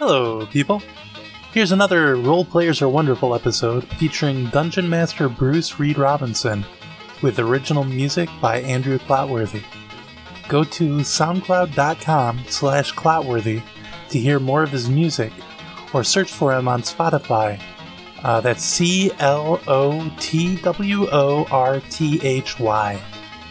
Hello, people. Here's another Role Players Are Wonderful episode featuring Dungeon Master Bruce Reed Robinson with original music by Andrew Clotworthy. Go to soundcloud.com slash clotworthy to hear more of his music or search for him on Spotify. Uh, that's C L O T W O R T H Y.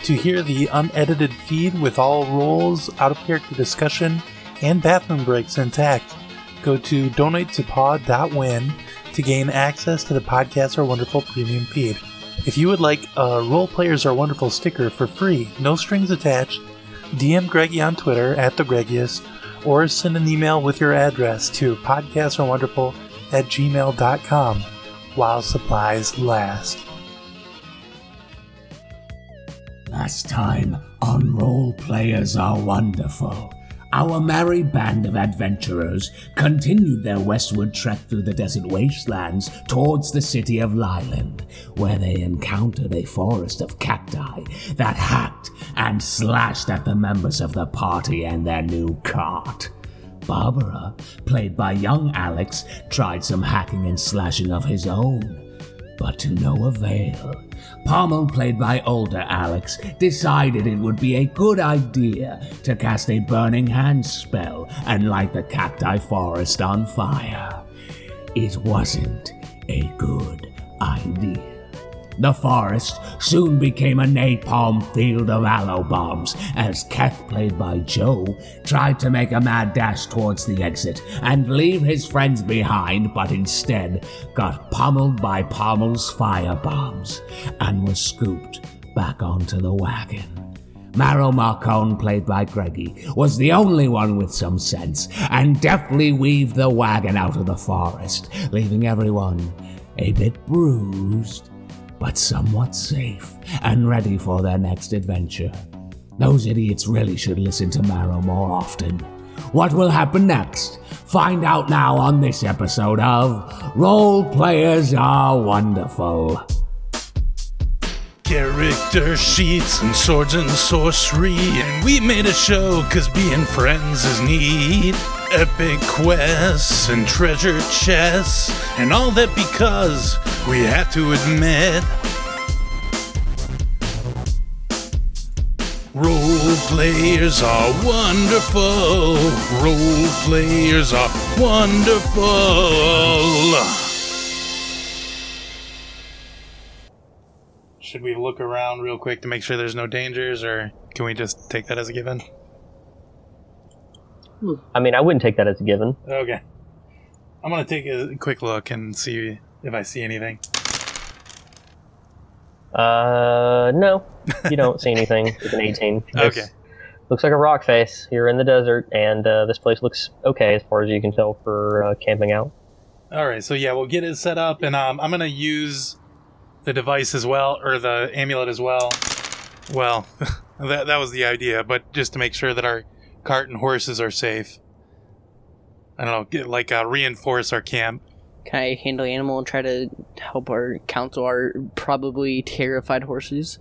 To hear the unedited feed with all roles, out of character discussion, and bathroom breaks intact, go to donatepod.win to gain access to the Podcasts Are Wonderful premium feed. If you would like a Role Players Are Wonderful sticker for free, no strings attached, DM Greggy on Twitter at the Greggiest, or send an email with your address to podcastareWonderful at gmail.com while supplies last. Last time on Role Players Are Wonderful, our merry band of adventurers continued their westward trek through the desert wastelands towards the city of Lyland, where they encountered a forest of cacti that hacked and slashed at the members of the party and their new cart. Barbara, played by young Alex, tried some hacking and slashing of his own, but to no avail. Pommel, played by older Alex, decided it would be a good idea to cast a burning hand spell and light the cacti forest on fire. It wasn't a good idea. The forest soon became a napalm field of aloe bombs as Keth, played by Joe, tried to make a mad dash towards the exit and leave his friends behind, but instead got pummeled by Pommel's fire bombs and was scooped back onto the wagon. Marrow Marcone, played by Greggy, was the only one with some sense and deftly weaved the wagon out of the forest, leaving everyone a bit bruised but somewhat safe and ready for their next adventure. Those idiots really should listen to Marrow more often. What will happen next? Find out now on this episode of Role Players Are Wonderful. Character sheets and swords and sorcery, and we made a show cause being friends is neat. Epic quests and treasure chests, and all that because we have to admit Role players are wonderful. Role players are wonderful. Should we look around real quick to make sure there's no dangers, or can we just take that as a given? I mean, I wouldn't take that as a given. Okay. I'm gonna take a quick look and see if I see anything. Uh, no, you don't see anything with an 18. Okay. Looks like a rock face. You're in the desert, and uh, this place looks okay as far as you can tell for uh, camping out. All right, so yeah, we'll get it set up, and um, I'm gonna use the device as well, or the amulet as well. Well, that that was the idea, but just to make sure that our cart and horses are safe. I don't know, get, like uh, reinforce our camp. Can I handle animal and try to help our counsel our probably terrified horses?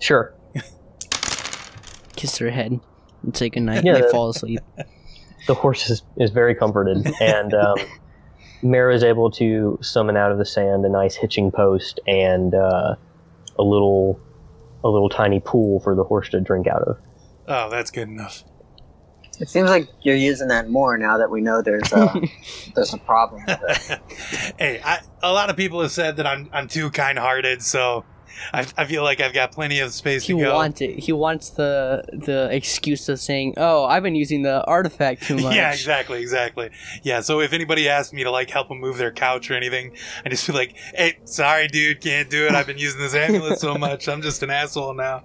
Sure. Kiss their head and say goodnight Yeah, and they that- fall asleep. The horse is, is very comforted, and um, Mara is able to summon out of the sand a nice hitching post and uh, a little a little tiny pool for the horse to drink out of. Oh, that's good enough. It seems like you're using that more now that we know there's uh, a there's a problem hey, I, a lot of people have said that I'm I'm too kind-hearted, so I, I feel like I've got plenty of space He to go. wants it. He wants the the excuse of saying, "Oh, I've been using the artifact too much." Yeah, exactly, exactly. Yeah, so if anybody asks me to like help them move their couch or anything, I just feel like, "Hey, sorry, dude, can't do it. I've been using this amulet so much. I'm just an asshole now."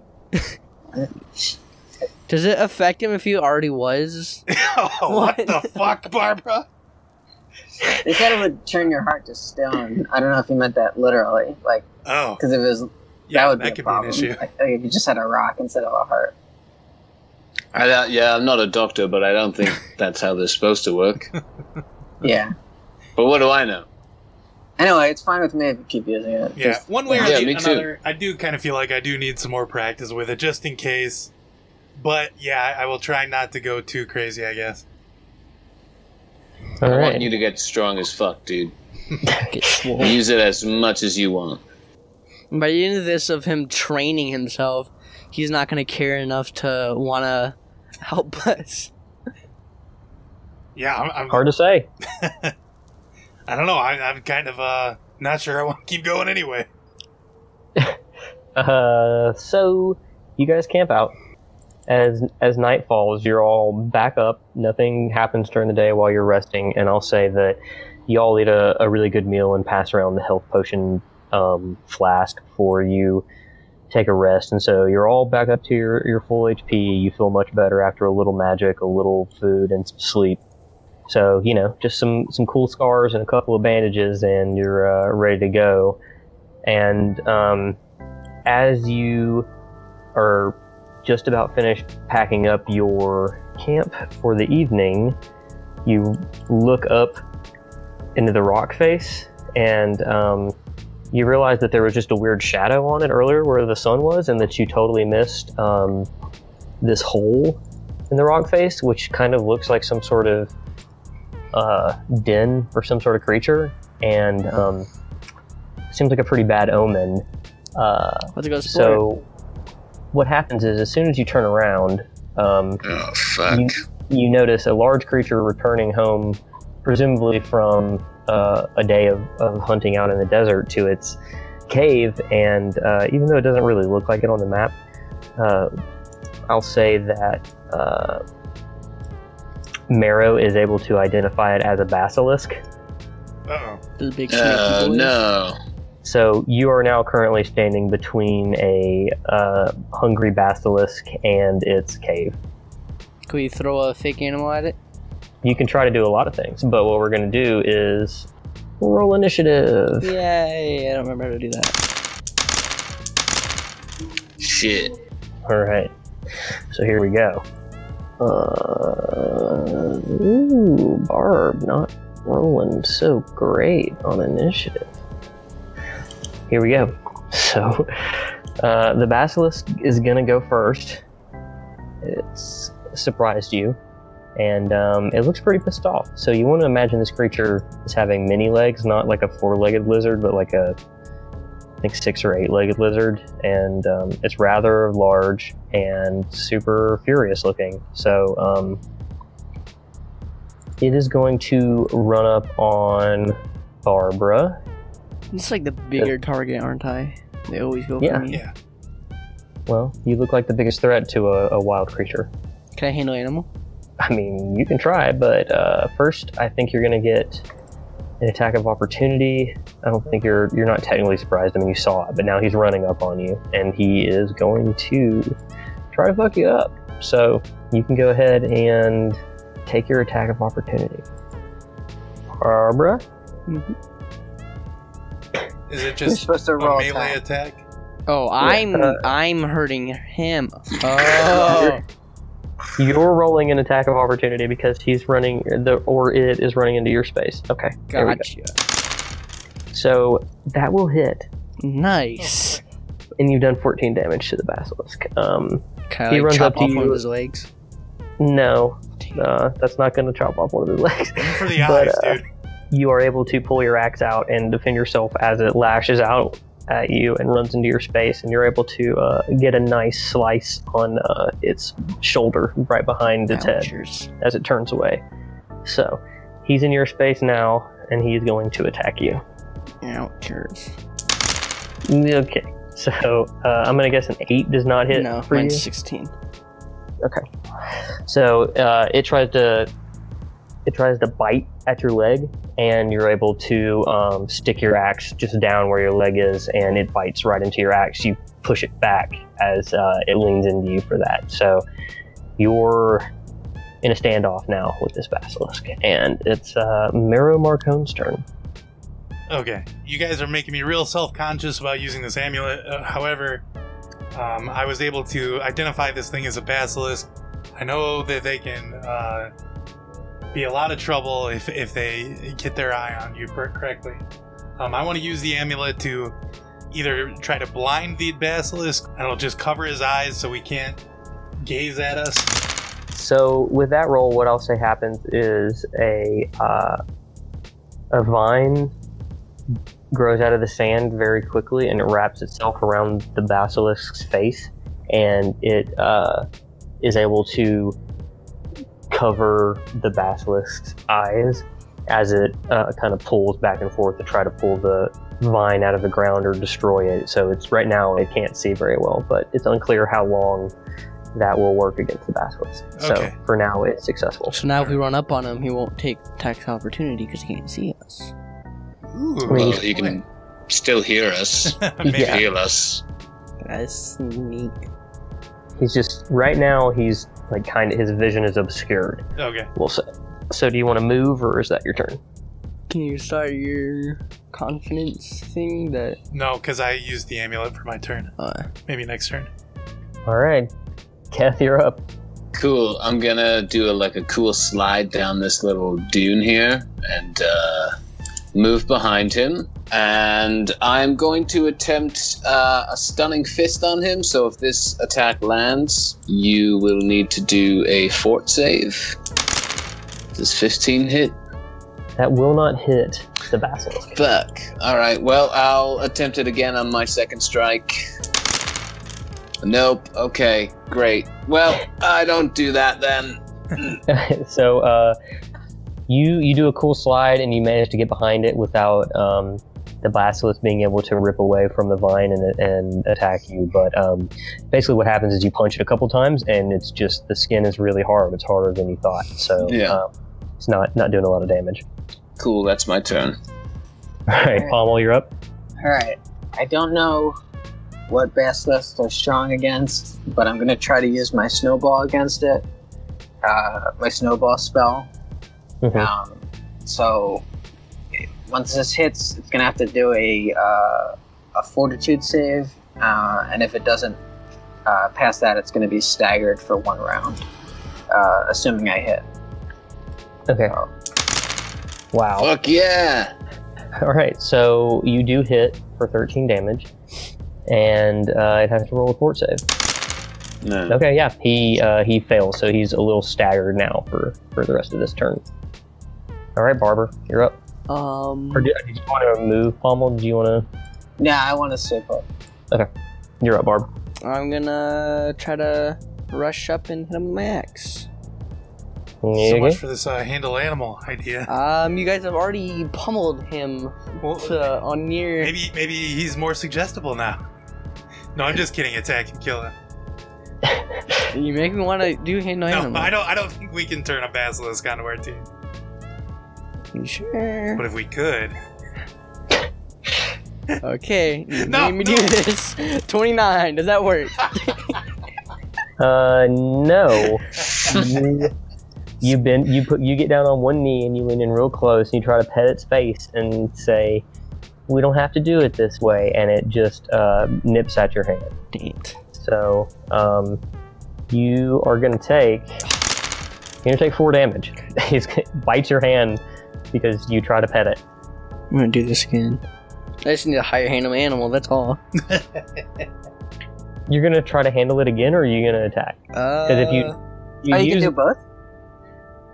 Does it affect him if he already was? oh, what the fuck, Barbara? They said it would turn your heart to stone. I don't know if you meant that literally, like Oh, because if it was yeah, that would that be a could be an problem. issue. Like, like if you just had a rock instead of a heart. I don't, yeah, I'm not a doctor, but I don't think that's how they're supposed to work. Yeah. But what do I know? Anyway, it's fine with me if you keep using it. Yeah, Just- one way or Yeah, the- me too. another, I do kind of feel like I do need some more practice with it, just in case. But yeah, I I will try not to go too crazy. I guess. All I right. want you to get strong as fuck, dude. Get. Use it as much as you want. By the end of this, of him training himself, he's not going to care enough to want to help us. Yeah, I'm, I'm, Hard to say. I don't know. I, I'm kind of uh not sure I want to keep going anyway. Uh, so you guys camp out. As as night falls, you're all back up. Nothing happens during the day while you're resting, and I'll say that you all eat a, a really good meal and pass around the health potion um, flask before you take a rest. And so you're all back up to your, your full HP. You feel much better after a little magic, a little food, and some sleep. So you know, just some some cool scars and a couple of bandages, and you're uh, ready to go. And um, as you are just about finished packing up your camp for the evening, you look up into the rock face and um, you realize that there was just a weird shadow on it earlier where the sun was, and that you totally missed um, this hole in the rock face, which kind of looks like some sort of uh, den for some sort of creature, and um, seems like a pretty bad omen. Uh, Let's go explore. so, what happens is, as soon as you turn around, um, Oh fuck. you, you notice a large creature returning home, presumably from uh, a day of, of hunting out in the desert to its cave. And uh, even though it doesn't really look like it on the map, uh, I'll say that uh, Marrow is able to identify it as a basilisk. Uh the big Oh snaky boys. no. So you are now currently standing between a uh, hungry basilisk and its cave. Can we throw a fake animal at it? You can try to do a lot of things, but what we're going to do is roll initiative. Yay! I don't remember how to do that. Shit. All right. So here we go. Uh, ooh, Barb not rolling so great on initiative. Here we go. So uh, the basilisk is gonna go first. It's surprised you, and um, it looks pretty pissed off. So you want to imagine this creature is having many legs, not like a four-legged lizard, but like a I think six or eight legged lizard, and um, it's rather large and super furious looking. So um, it is going to run up on Barbara. It's like the bigger target, aren't I? They always go Yeah. for me. Yeah. Well, you look like the biggest threat to a, a wild creature. Can I handle animal? I mean, you can try, but uh, first, I think you're going to get an attack of opportunity. I don't think you're you're not technically surprised. I mean, you saw it, but now he's running up on you, and he is going to try to fuck you up. So you can go ahead and take your attack of opportunity. Barbara, Is it You're just supposed to a roll melee attack. attack? Oh, I'm uh, I'm hurting him. Oh, you're rolling an attack of opportunity because he's running, the or it is running into your space. Okay, there we go. gotcha. So that will hit. Nice. and you've done 14 damage to the basilisk. Um, Can I He like, runs chop up to off one you. of his legs? no, uh, that's not going to chop off one of his legs. For the But, eyes, uh, dude. You are able to pull your axe out and defend yourself as it lashes out at you and runs into your space, and you're able to uh, get a nice slice on uh, its shoulder right behind its head as it turns away. So he's in your space now, and he's going to attack you. Ouchers. Okay. So uh, I'm gonna guess an eight does not hit No, for you. mine's 16. So uh, it tries to it tries to bite at your leg, and you're able to um, stick your axe just down where your leg is, and it bites right into your axe. You push it back as uh, it leans into you for that. So you're in a standoff now with this basilisk, and it's uh, Miro Marcone's turn. Okay, you guys are making me real self-conscious about using this amulet. Uh, however, um, I was able to identify this thing as a basilisk. I know that they can uh, be a lot of trouble if, if they get their eye on you correctly. Um, I want to use the amulet to either try to blind the basilisk, and it'll just cover his eyes so he can't gaze at us, So with that roll, what I'll say happens is a uh, a vine grows out of the sand very quickly, and it wraps itself around the basilisk's face, and it uh, is able to cover the basilisk's eyes as it uh, kind of pulls back and forth to try to pull the vine out of the ground or destroy it. So it's right now it can't see very well, but it's unclear how long that will work against the basilisk. So for now, it's successful. So now if we run up on him, he won't take tax opportunity because he can't see us. Ooh, Well, he can still hear us, maybe. Yeah. feel us. That's sneak. He's just right now he's like kind of his vision is obscured. Okay. We'll say. So do you want to move or is that your turn? Can you start your confidence thing that No, because I used the amulet for my turn. uh Maybe next turn. All right, Keth, you're up. Cool. I'm gonna do a, like a cool slide down this little dune here and uh, move behind him. And I'm going to attempt uh, a stunning fist on him. So if this attack lands, you will need to do a fort save. Does 15 hit? That will not hit the basilisk. Fuck. All right. Well, I'll attempt it again on my second strike. Nope. Okay. Great. Well, I don't do that then. so uh, you you do a cool slide and you manage to get behind it without um, the basilisk being able to rip away from the vine and, and attack you. But um, basically, what happens is you punch it a couple times and it's just the skin is really hard. It's harder than you thought. So Yeah. um, it's not not doing a lot of damage. Cool. That's my turn. All right, Pommel, you're up. Alright. I don't know what basilisks are strong against, but I'm gonna try to use my snowball against it. Uh, my snowball spell. Mhm. Um, so once this hits, it's gonna have to do a uh, a fortitude save, uh, and if it doesn't uh, pass that, it's gonna be staggered for one round, uh, assuming I hit. Okay. Wow. Fuck yeah! All right, so you do hit for 13 damage, and uh, it has to roll a fort save. No. Okay, yeah, he uh, he fails, so he's a little staggered now for for the rest of this turn. All right, Barber, you're up. Um Or did, did you want to move, Pommel? Do you want to? Yeah, I want to stay put. Okay, you're up, Barb. I'm gonna try to rush up and hit him with my axe. So much for this uh, handle animal idea. Um, you guys have already pummeled him Well, to, on near. maybe maybe he's more suggestible now. No, I'm just kidding. Attack and kill him. You make me want to do handle No, animal. I don't. I don't think we can turn a basilisk onto our team. You sure? But if we could, Okay, you No, made me do no. this. Twenty-nine. Does that work? Uh, no. you, you bend. You put. You get down on one knee and you lean in real close and you try to pet its face and say, "We don't have to do it this way," and it just uh, nips at your hand. Dang. So, um, you are going to take. You're going to take four damage. It bites your hand because you try to pet it. I'm gonna do this again. I just need a higher handle animal. That's all. You're going to try to handle it again, or are you going to attack? Uh, Because if you, you oh, you use, can do both.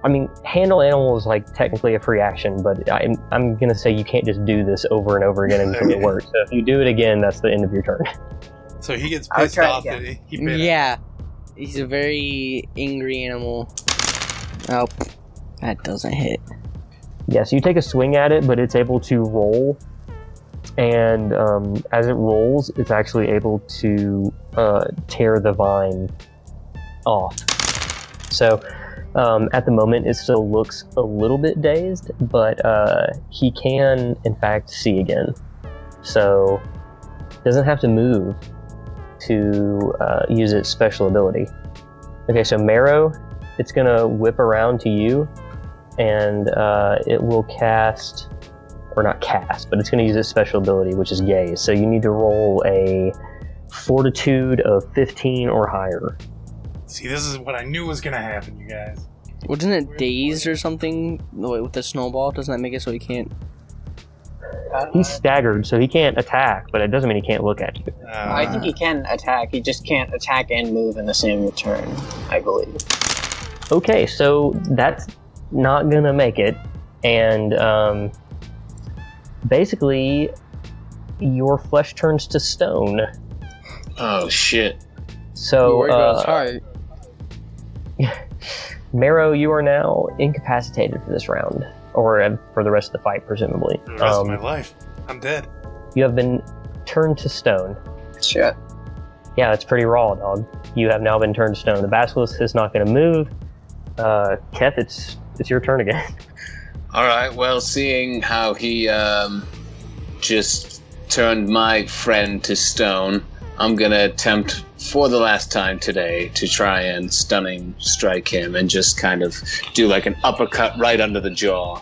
I mean, handle animal is like technically a free action, but I'm I'm going to say you can't just do this over and over again until it works. So if you do it again, that's the end of your turn. so he gets I'll pissed try off again. that he, he bit it. yeah, he's a very angry animal. Oh, that doesn't hit. Yeah, so you take a swing at it, but it's able to roll, and um, as it rolls, it's actually able to uh, tear the vine off. So um, at the moment, it still looks a little bit dazed, but uh, he can, in fact, see again. So doesn't have to move to uh, use its special ability. Okay, so Marrow, it's gonna whip around to you and uh, it will cast, or not cast, but it's going to use its special ability, which is gaze. So you need to roll a fortitude of 15 or higher. See, this is what I knew was gonna happen, you guys. Wasn't it dazed or something Wait, with the snowball? Doesn't that make it so he can't? He's staggered, so he can't attack, but it doesn't mean he can't look at you. Uh, I think he can attack. He just can't attack and move in the same turn. I believe. Okay, so that's not gonna make it, and um, basically, your flesh turns to stone. Oh shit. So, Where uh. Marrow, you are now incapacitated for this round, or uh, for the rest of the fight, presumably. For the rest Um, of my life, I'm dead. you have been turned to stone. Shit. Yeah, it's pretty raw, dog. You have now been turned to stone. The basilisk is not going to move. Uh, Keth, it's it's your turn again. All right. Well, seeing how he um, just turned my friend to stone, I'm gonna attempt for the last time today to try and stunning strike him and just kind of do like an uppercut right under the jaw,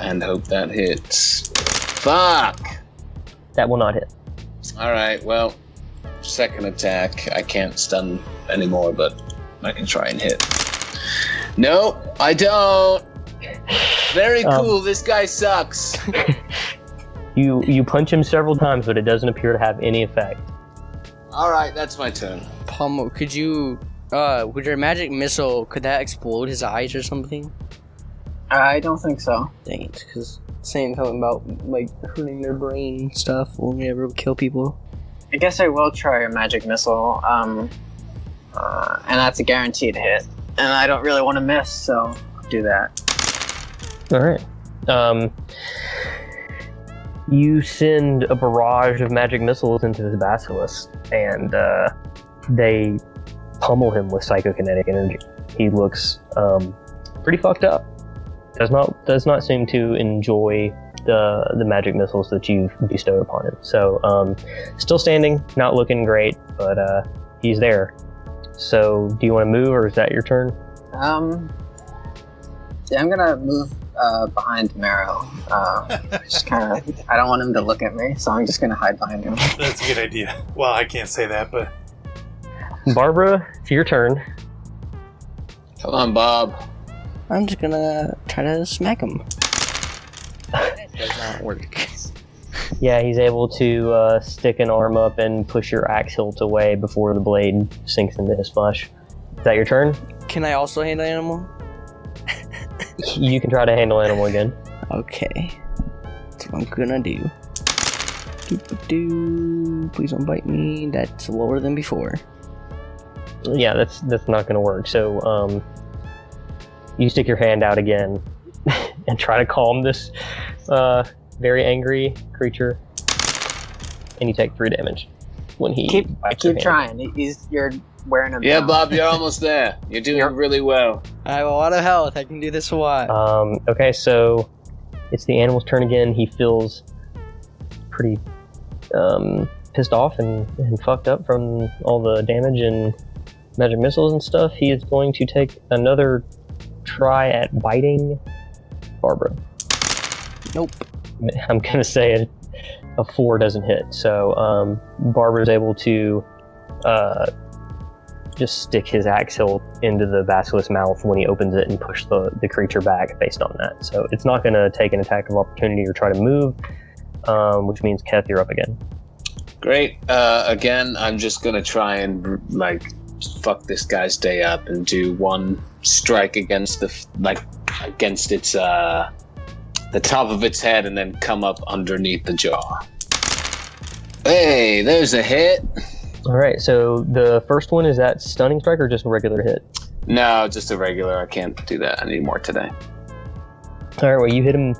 and hope that hits. Fuck. That will not hit. All right. Well, second attack. I can't stun anymore, but I can try and hit. No, I don't. Very Um, cool. this guy sucks. You you punch him several times, but it doesn't appear to have any effect. All right, that's my turn. Pommel, could you, uh, with your magic missile, could that explode his eyes or something? I don't think so. Dang it, because saying something about like hurting their brain and stuff will never kill people. I guess I will try a magic missile. Um, uh, and that's a guaranteed hit. And I don't really want to miss, so I'll do that. All right. Um, you send a barrage of magic missiles into this basilisk, and uh, they pummel him with psychokinetic energy. He looks um, pretty fucked up. Does not does not seem to enjoy the the magic missiles that you've bestowed upon him. So, um, still standing, not looking great, but uh, he's there. So, do you want to move, or is that your turn? Um, yeah, I'm gonna move uh, behind Marrow. Uh, just kind of, I don't want him to look at me, so I'm just gonna hide behind him. That's a good idea. Well, I can't say that, but Barbara, it's your turn. Come on, Bob. I'm just gonna try to smack him. Does not work. Yeah, he's able to uh, stick an arm up and push your axe hilt away before the blade sinks into his flesh. Is that your turn? Can I also handle animal? You can try to handle animal again. Okay. That's what I'm gonna do. Doo-doo-doo. Please don't bite me. That's lower than before. Yeah, that's that's not to work. So, um, you stick your hand out again and try to calm this uh, very angry creature, and you take three damage when he Keep, bites keep trying. He's, you're wearing him. Yeah, down. Bob, you're almost there. You're doing really well. I have a lot of health. I can do this a lot. Um, okay, so it's the animal's turn again. He feels pretty um, pissed off and, and fucked up from all the damage and magic missiles and stuff. He is going to take another try at biting Barbara. Nope. I'm gonna say a, a four doesn't hit. So um, Barbara's able to uh, just stick his axe hilt into the basilisk's mouth when he opens it and push the, the creature back based on that. So it's not gonna take an attack of opportunity or try to move, um, which means Keth, you're up again. Great. Uh, again, I'm just gonna try and like fuck this guy's day up and do one strike against the like against its uh the top of its head and then come up underneath the jaw. Hey, there's a hit. All right. So the first one is that stunning strike or just a regular hit? No, just a regular. I can't do that anymore today. All right. Well, you hit him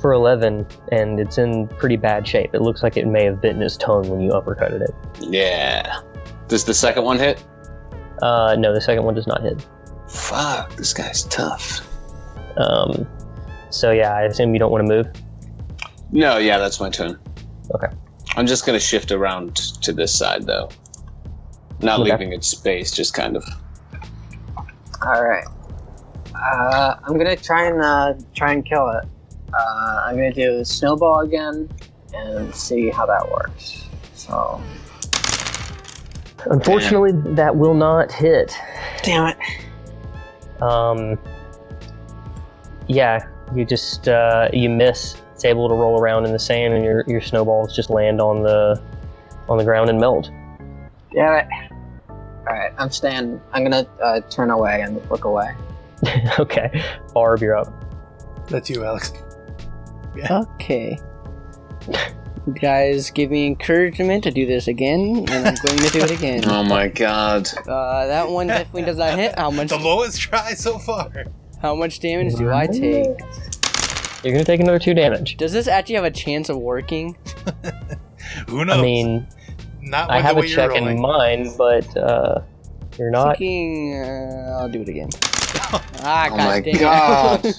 for 11, and it's in pretty bad shape. It looks like it may have bitten his tongue when you uppercutted it. Yeah. Does the second one hit? Uh, no, the second one does not hit. Fuck, this guy's tough. Um, so yeah, I assume you don't want to move. No, yeah, that's my turn. Okay. I'm just gonna shift around to this side though. Not Okay. leaving it space, just kind of. All right. Uh, I'm gonna try and uh, try and kill it. Uh, I'm gonna do snowball again and see how that works. So, Unfortunately, that will not hit. damn it. Um, yeah, you just uh, you miss. It's able to roll around in the sand, and your your snowballs just land on the on the ground and melt. Damn it. All right. right, I'm staying. I'm gonna uh, turn away and look away. okay, Barb, you're up. That's you, Alex. Okay. You guys give me encouragement to do this again, and I'm going to do it again. Oh my god. Uh, that one definitely does not hit. How much? The lowest try so far. How much damage do I take? You're gonna take another two damage. Does this actually have a chance of working? Who knows? I mean, not I with have the a way you're check rolling. in mind, but uh, you're not. Thinking, uh, I'll do it again. ah, Oh my dang it. God.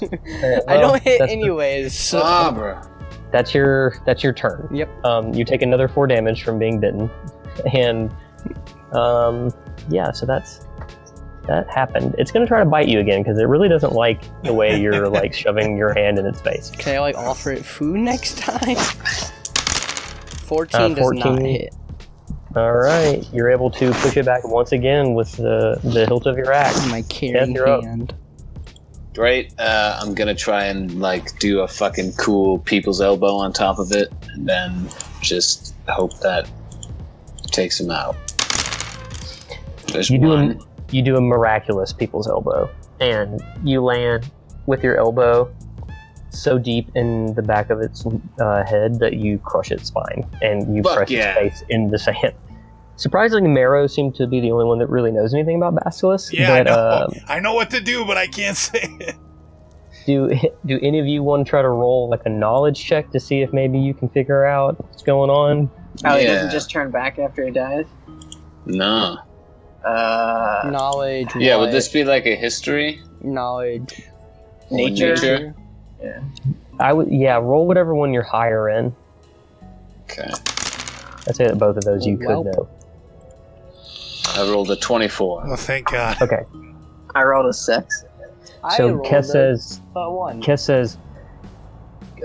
Uh, I don't hit anyways. So. Barbara. That's your that's your turn. Yep. Um, you take another four damage from being bitten, and um, yeah, so that's that happened. It's gonna try to bite you again because it really doesn't like the way you're like shoving your hand in its face. Can I like offer it food next time? 14 Uh, does not hit. All right, you're able to push it back once again with the the hilt of your axe. My carrying you're up. hand. Great. Uh, I'm gonna try and like do a fucking cool people's elbow on top of it, and then just hope that takes him out. There's You do one. a, you do a miraculous people's elbow, and you land with your elbow so deep in the back of its uh, head that you crush its spine and you Fuck press yeah. its face in the sand. Surprisingly, Marrow seemed to be the only one that really knows anything about Basilisk. Yeah, but, I know. uh, I know what to do, but I can't say it. do do any of you want to try to roll like a knowledge check to see if maybe you can figure out what's going on? Oh, he doesn't just turn back after he dies. No. Uh, Knowledge. Yeah, what? would this be like a history? knowledge? or Nature? Yeah. I would yeah, roll whatever one you're higher in. Okay. I'd say that both of those you could know. I rolled a 24. Oh, thank God. Okay, I rolled a six. I so rolled Keth says a one. Keth says,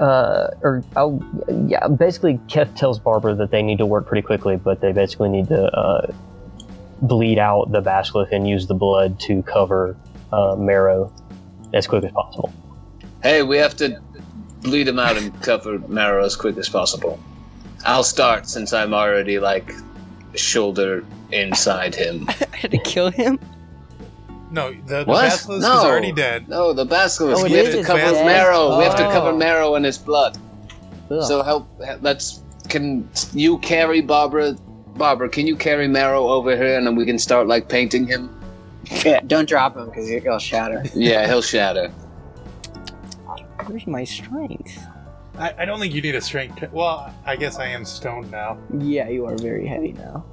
uh, or oh, yeah, basically Keth tells Barbara that they need to work pretty quickly, but they basically need to uh, bleed out the basilisk and use the blood to cover uh, Marrow as quick as possible. Hey, we have to bleed him out and cover Marrow as quick as possible. I'll start since I'm already like shoulder inside him. I had to kill him. No, the, the basilisk No. is already dead. No, the basilisk. Oh, it we have to cover basilisk? Marrow. We have to Oh. cover Marrow in his blood. Ugh. So help. Let's. Can you carry Barbara? Barbara, can you carry Marrow over here and then we can start like painting him? Yeah, don't drop him because he'll shatter. Yeah, he'll shatter. Where's my strength? I, I don't think you need a strength. check. Well, I guess I am stoned now. Yeah, you are very heavy now.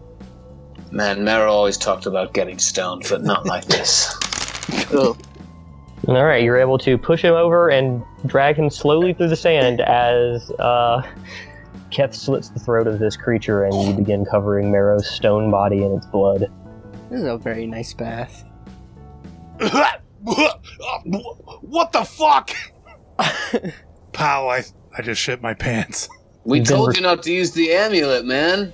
Man, Marrow always talked about getting stoned, but not like this. Ugh. All right, you're able to push him over and drag him slowly through the sand as uh, Keth slits the throat of this creature, and you begin covering Marrow's stone body in its blood. This is a very nice bath. what the fuck? Pow, I, I just shit my pants. We You've told re- you not to use the amulet, man.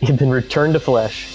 You've been returned to flesh.